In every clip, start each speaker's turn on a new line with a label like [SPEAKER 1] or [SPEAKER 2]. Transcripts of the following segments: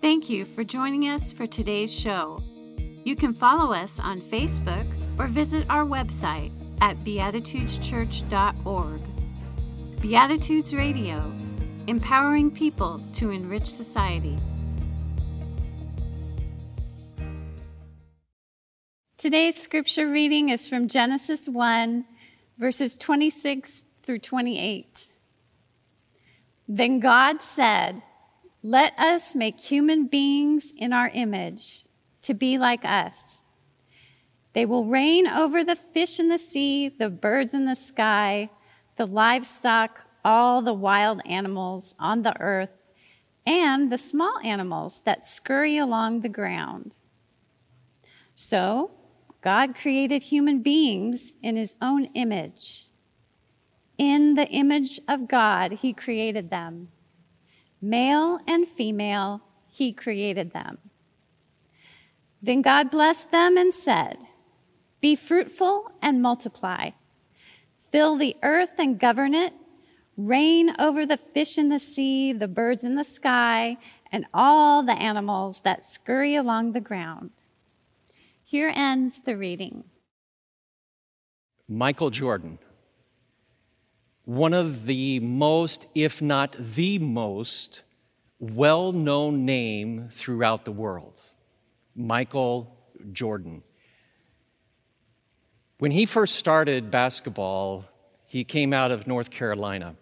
[SPEAKER 1] Thank you for joining us for today's show. You can follow us on Facebook or visit our website at beatitudeschurch.org. Beatitudes Radio, empowering people to enrich society. Today's scripture reading is from Genesis 1, verses 26 through 28. Then God said, Let us make human beings in our image to be like us. They will reign over the fish in the sea, the birds in the sky, the livestock, all the wild animals on the earth, and the small animals that scurry along the ground. So, God created human beings in his own image. In the image of God, he created them. Male and female, he created them. Then God blessed them and said, Be fruitful and multiply. Fill the earth and govern it. Reign over the fish in the sea, the birds in the sky, and all the animals that scurry along the ground. Here ends the reading.
[SPEAKER 2] Michael Jordan, one of the most, if not the most, well known name throughout the world. Michael Jordan. When he first started basketball, he came out of North Carolina.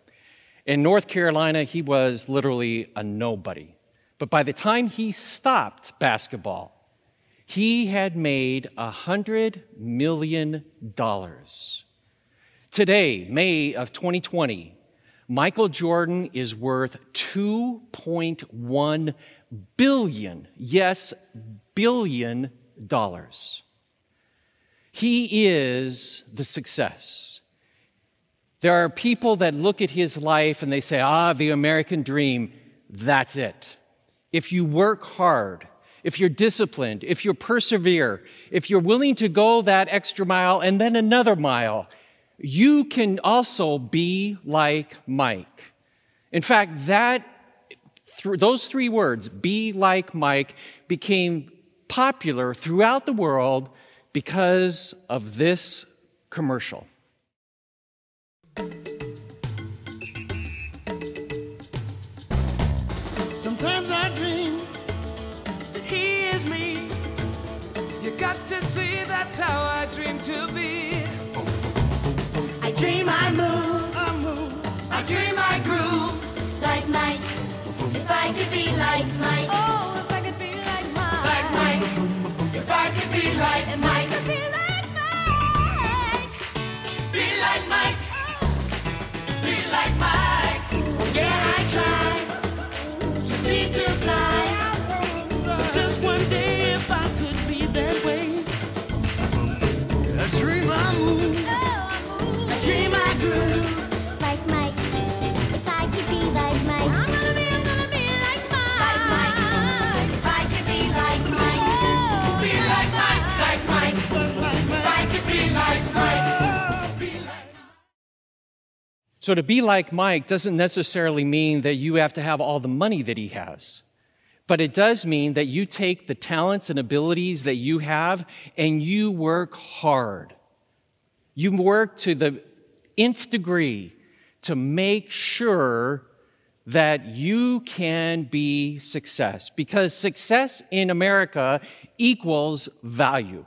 [SPEAKER 2] In North Carolina, he was literally a nobody. But by the time he stopped basketball, he had made a $100 million. Today, May of 2020, Michael Jordan is worth 2.1 billion, yes, billion dollars. He is the success. There are people that look at his life and they say, ah, the American dream, that's it. If you work hard, if you're disciplined, if you persevere, if you're willing to go that extra mile and then another mile, you can also be like Mike. In fact, that th- those three words, be like Mike, became popular throughout the world because of this commercial.
[SPEAKER 3] Sometimes I dream that he is me. You got
[SPEAKER 4] to see that's how
[SPEAKER 3] I
[SPEAKER 4] dream to be.
[SPEAKER 3] I
[SPEAKER 4] dream I move. I
[SPEAKER 3] move.
[SPEAKER 4] I dream I groove
[SPEAKER 5] like Mike. If I could be like Mike.
[SPEAKER 2] So, to be like Mike doesn't necessarily mean that you have to have all the money that he has. But it does mean that you take the talents and abilities that you have and you work hard. You work to the nth degree to make sure that you can be success because success in America equals value.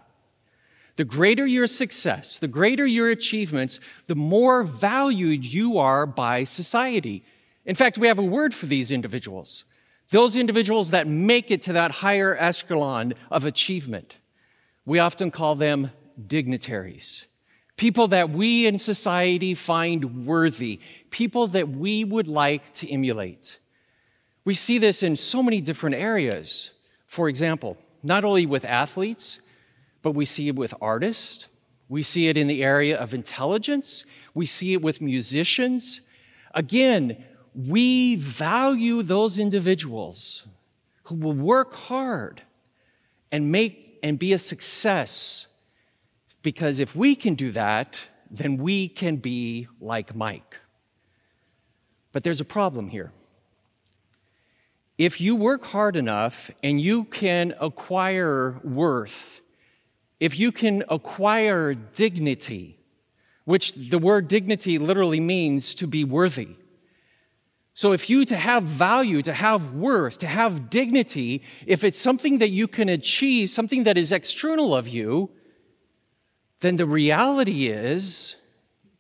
[SPEAKER 2] The greater your success, the greater your achievements, the more valued you are by society. In fact, we have a word for these individuals. Those individuals that make it to that higher echelon of achievement. We often call them dignitaries. People that we in society find worthy. People that we would like to emulate. We see this in so many different areas. For example, not only with athletes, but we see it with artists. We see it in the area of intelligence. We see it with musicians. Again, we value those individuals who will work hard and make and be a success. Because if we can do that, then we can be like Mike. But there's a problem here. if you work hard enough and you can acquire worth, if you can acquire dignity, which the word dignity literally means to be worthy. So if you to have value, to have worth, to have dignity, if it's something that you can achieve, something that is external of you, then the reality is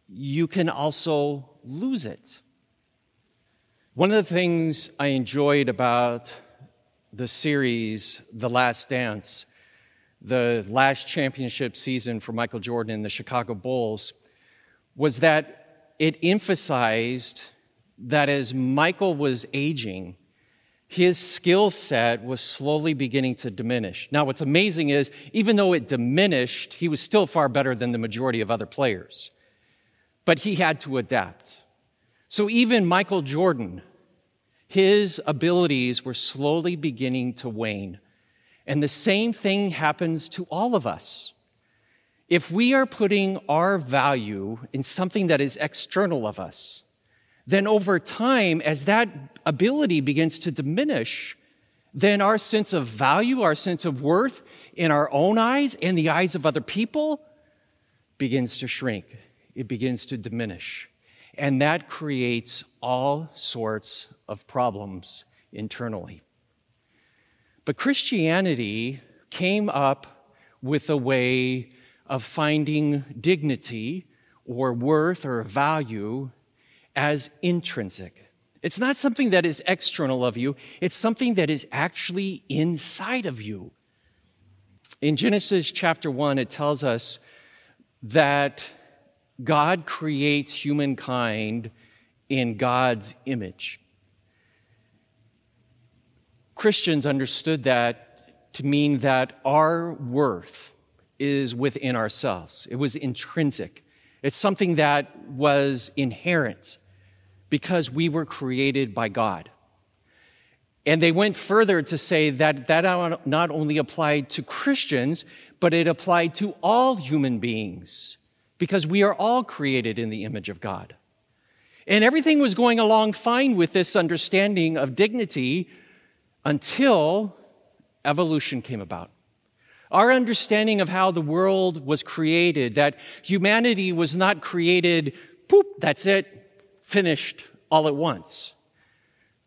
[SPEAKER 2] you can also lose it. One of the things I enjoyed about the series, The Last Dance, the last championship season for Michael Jordan and the Chicago Bulls, was that it emphasized that as Michael was aging, his skill set was slowly beginning to diminish. Now, what's amazing is, even though it diminished, he was still far better than the majority of other players. But he had to adapt. So even Michael Jordan, his abilities were slowly beginning to wane. And the same thing happens to all of us. If we are putting our value in something that is external of us, then over time, as that ability begins to diminish, then our sense of value, our sense of worth in our own eyes and the eyes of other people begins to shrink. It begins to diminish. And that creates all sorts of problems internally. But Christianity came up with a way of finding dignity or worth or value as intrinsic. It's not something that is external of you, it's something that is actually inside of you. In Genesis chapter 1, it tells us that God creates humankind in God's image. Christians understood that to mean that our worth is within ourselves. It was intrinsic. It's something that was inherent because we were created by God. And they went further to say that that not only applied to Christians, but it applied to all human beings because we are all created in the image of God. And everything was going along fine with this understanding of dignity until evolution came about. Our understanding of how the world was created, that humanity was not created, poop, that's it, finished all at once,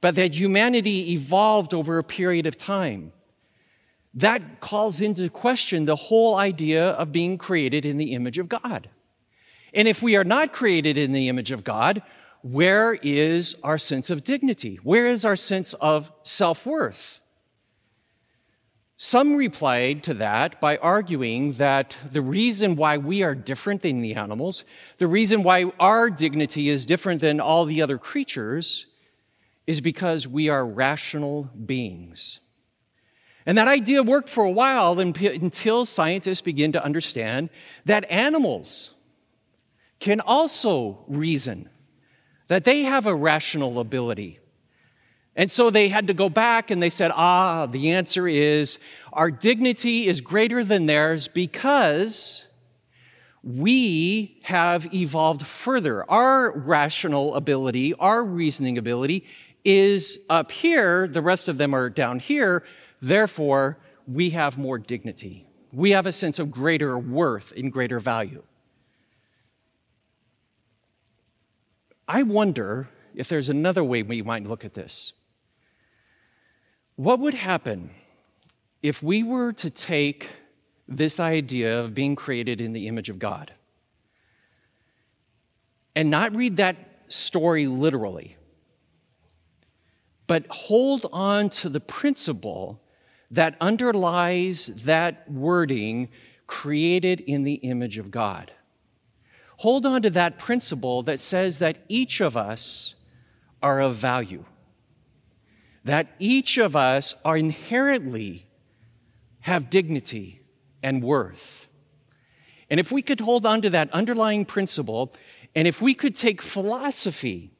[SPEAKER 2] but that humanity evolved over a period of time. That calls into question the whole idea of being created in the image of God. And if we are not created in the image of God, where is our sense of dignity? Where is our sense of self worth? Some replied to that by arguing that the reason why we are different than the animals, the reason why our dignity is different than all the other creatures, is because we are rational beings. And that idea worked for a while until scientists begin to understand that animals can also reason, that they have a rational ability. And so they had to go back and they said, ah, the answer is our dignity is greater than theirs because we have evolved further. Our rational ability, our reasoning ability is up here. The rest of them are down here. Therefore, we have more dignity. We have a sense of greater worth and greater value. I wonder if there's another way we might look at this. What would happen if we were to take this idea of being created in the image of God and not read that story literally, but hold on to the principle that underlies that wording created in the image of God? Hold on to that principle that says that each of us are of value that each of us are inherently have dignity and worth. And if we could hold on to that underlying principle, and if we could take philosophy,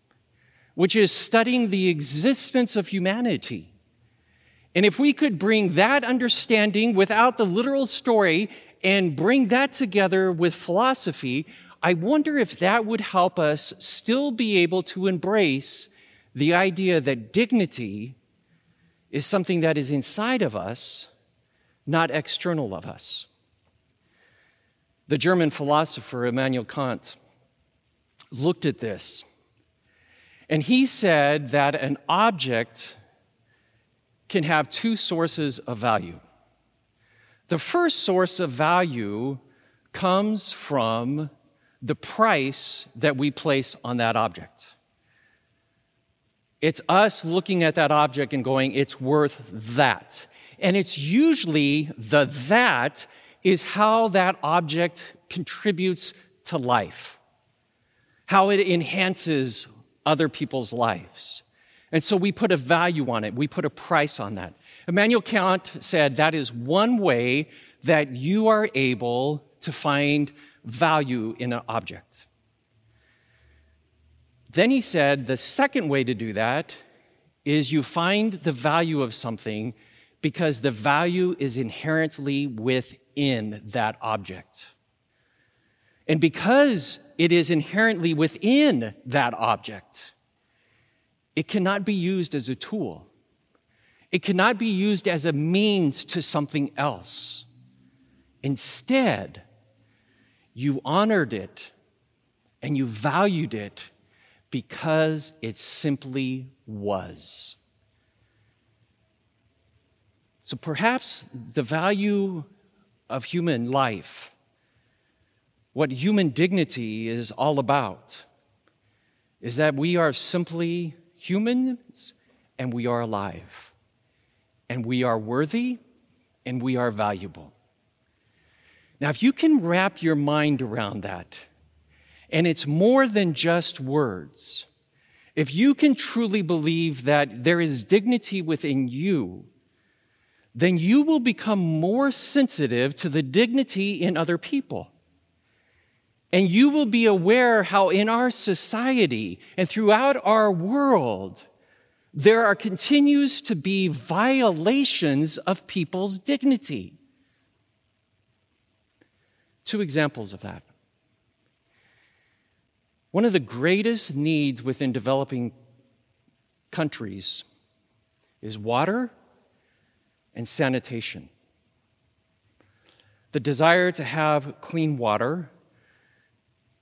[SPEAKER 2] which is studying the existence of humanity, and if we could bring that understanding without the literal story and bring that together with philosophy, I wonder if that would help us still be able to embrace the idea that dignity is something that is inside of us, not external of us. The German philosopher Immanuel Kant looked at this and he said that an object can have two sources of value. The first source of value comes from the price that we place on that object. It's us looking at that object and going, it's worth that. And it's usually the that is how that object contributes to life, how it enhances other people's lives. And so we put a value on it, we put a price on that. Immanuel Kant said that is one way that you are able to find value in an object. Then he said the second way to do that is you find the value of something because the value is inherently within that object. And because it is inherently within that object, it cannot be used as a tool. It cannot be used as a means to something else. Instead, you honored it and you valued it because it simply was. So perhaps the value of human life, what human dignity is all about, is that we are simply humans and we are alive, and we are worthy and we are valuable. Now, if you can wrap your mind around that, and it's more than just words, if you can truly believe that there is dignity within you, then you will become more sensitive to the dignity in other people. And you will be aware how in our society and throughout our world, there are continues to be violations of people's dignity. Two examples of that. One of the greatest needs within developing countries is water and sanitation. The desire to have clean water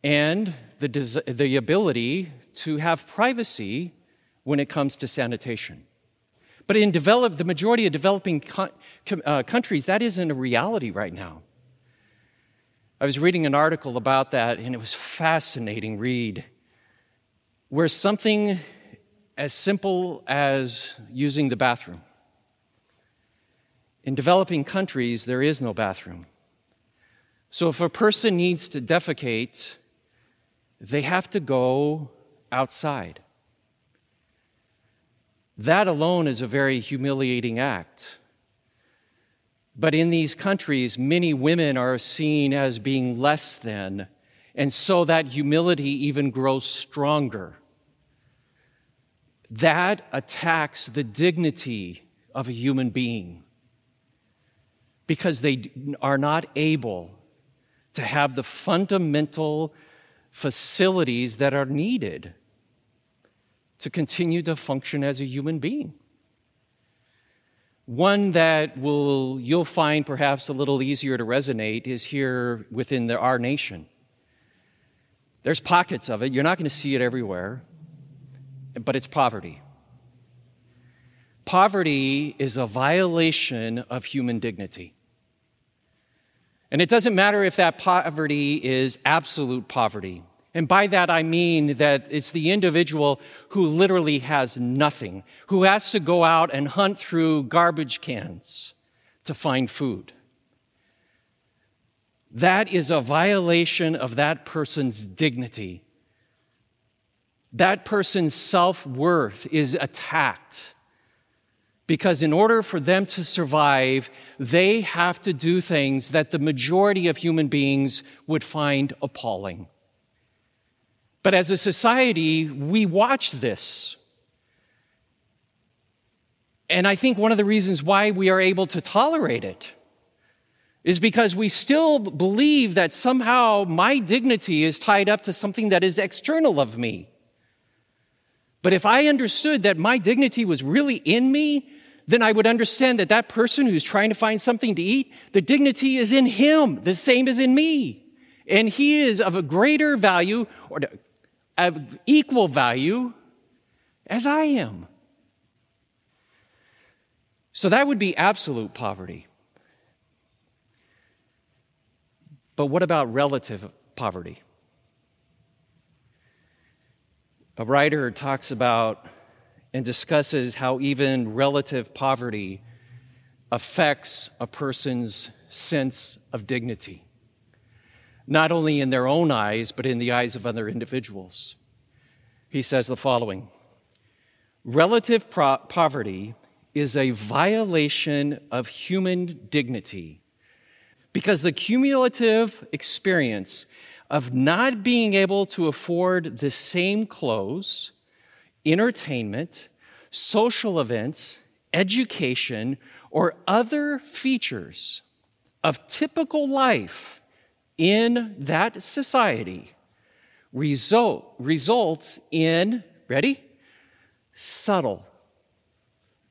[SPEAKER 2] and the, des- the ability to have privacy when it comes to sanitation. But in develop, the majority of developing co- uh, countries, that isn't a reality right now. I was reading an article about that, and it was fascinating read, where something as simple as using the bathroom. In developing countries, there is no bathroom. So if a person needs to defecate, they have to go outside. That alone is a very humiliating act. But in these countries, many women are seen as being less than, and so that humility even grows stronger. That attacks the dignity of a human being because they are not able to have the fundamental facilities that are needed to continue to function as a human being. One that will you'll find perhaps a little easier to resonate is here within the, our nation. There's pockets of it. You're not going to see it everywhere, but it's poverty. Poverty is a violation of human dignity. And it doesn't matter if that poverty is absolute poverty. And by that I mean that it's the individual who literally has nothing, who has to go out and hunt through garbage cans to find food. That is a violation of that person's dignity. That person's self worth is attacked because, in order for them to survive, they have to do things that the majority of human beings would find appalling. But as a society, we watch this. And I think one of the reasons why we are able to tolerate it is because we still believe that somehow my dignity is tied up to something that is external of me. But if I understood that my dignity was really in me, then I would understand that that person who's trying to find something to eat, the dignity is in him, the same as in me. And he is of a greater value or of equal value as I am. So that would be absolute poverty. But what about relative poverty? A writer talks about and discusses how even relative poverty affects a person's sense of dignity, not only in their own eyes, but in the eyes of other individuals. He says the following Relative pro- poverty is a violation of human dignity because the cumulative experience of not being able to afford the same clothes, entertainment, social events, education, or other features of typical life in that society result, results in, ready? Subtle,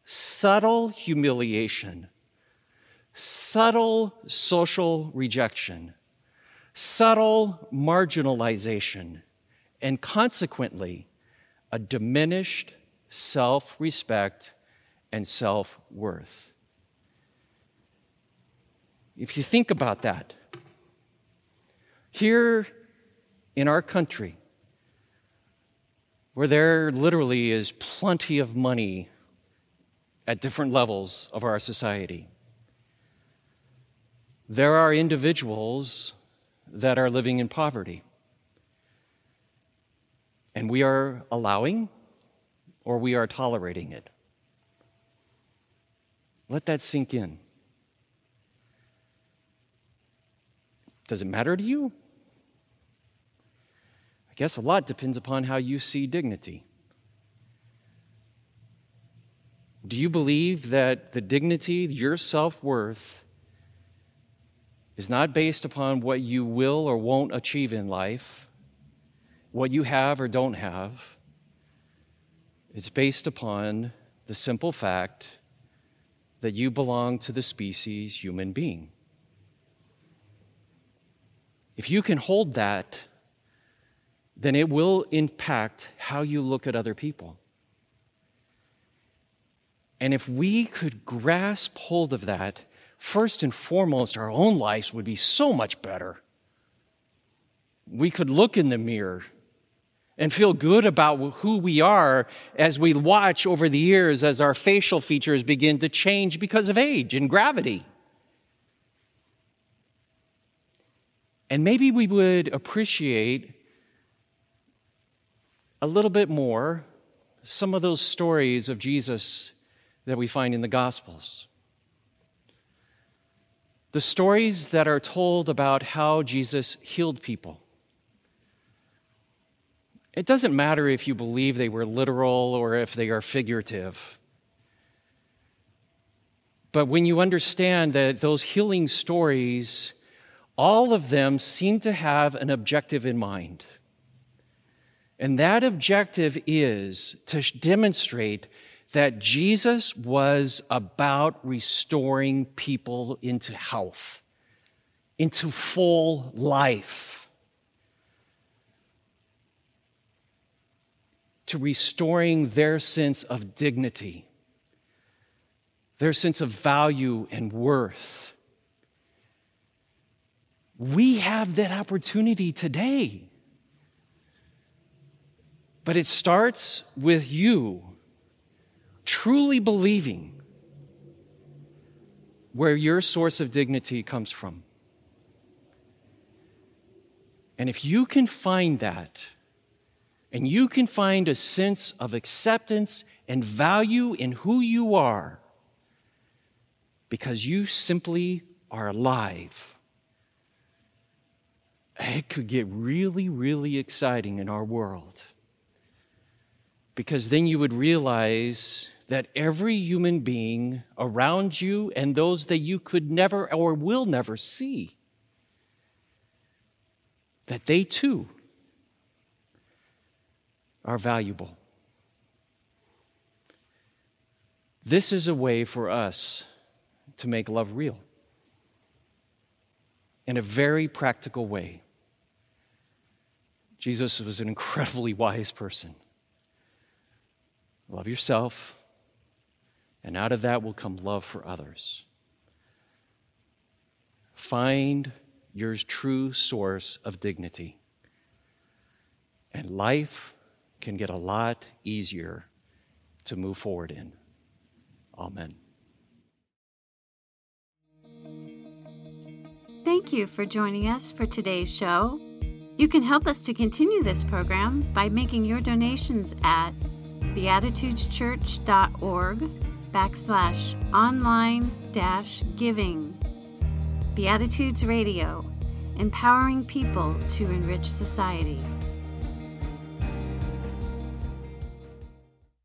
[SPEAKER 2] subtle humiliation, subtle social rejection, subtle marginalization, and consequently, a diminished self respect and self worth. If you think about that, here in our country, where there literally is plenty of money at different levels of our society, there are individuals that are living in poverty. And we are allowing or we are tolerating it. Let that sink in. Does it matter to you? I guess a lot depends upon how you see dignity. Do you believe that the dignity, your self worth, is not based upon what you will or won't achieve in life, what you have or don't have? It's based upon the simple fact that you belong to the species human being. If you can hold that, then it will impact how you look at other people. And if we could grasp hold of that, first and foremost, our own lives would be so much better. We could look in the mirror and feel good about who we are as we watch over the years as our facial features begin to change because of age and gravity. And maybe we would appreciate a little bit more some of those stories of Jesus that we find in the Gospels. The stories that are told about how Jesus healed people. It doesn't matter if you believe they were literal or if they are figurative. But when you understand that those healing stories, all of them seem to have an objective in mind. And that objective is to demonstrate that Jesus was about restoring people into health, into full life, to restoring their sense of dignity, their sense of value and worth. We have that opportunity today. But it starts with you truly believing where your source of dignity comes from. And if you can find that, and you can find a sense of acceptance and value in who you are, because you simply are alive, it could get really, really exciting in our world because then you would realize that every human being around you and those that you could never or will never see, that they too are valuable. This is a way for us to make love real in a very practical way. Jesus was an incredibly wise person. Love yourself, and out of that will come love for others. Find your true source of dignity, and life can get a lot easier to move forward in. Amen.
[SPEAKER 1] Thank you for joining us for today's show. You can help us to continue this program by making your donations at beatitudeschurch.org backslash online dash giving. Beatitudes Radio, empowering people to enrich society.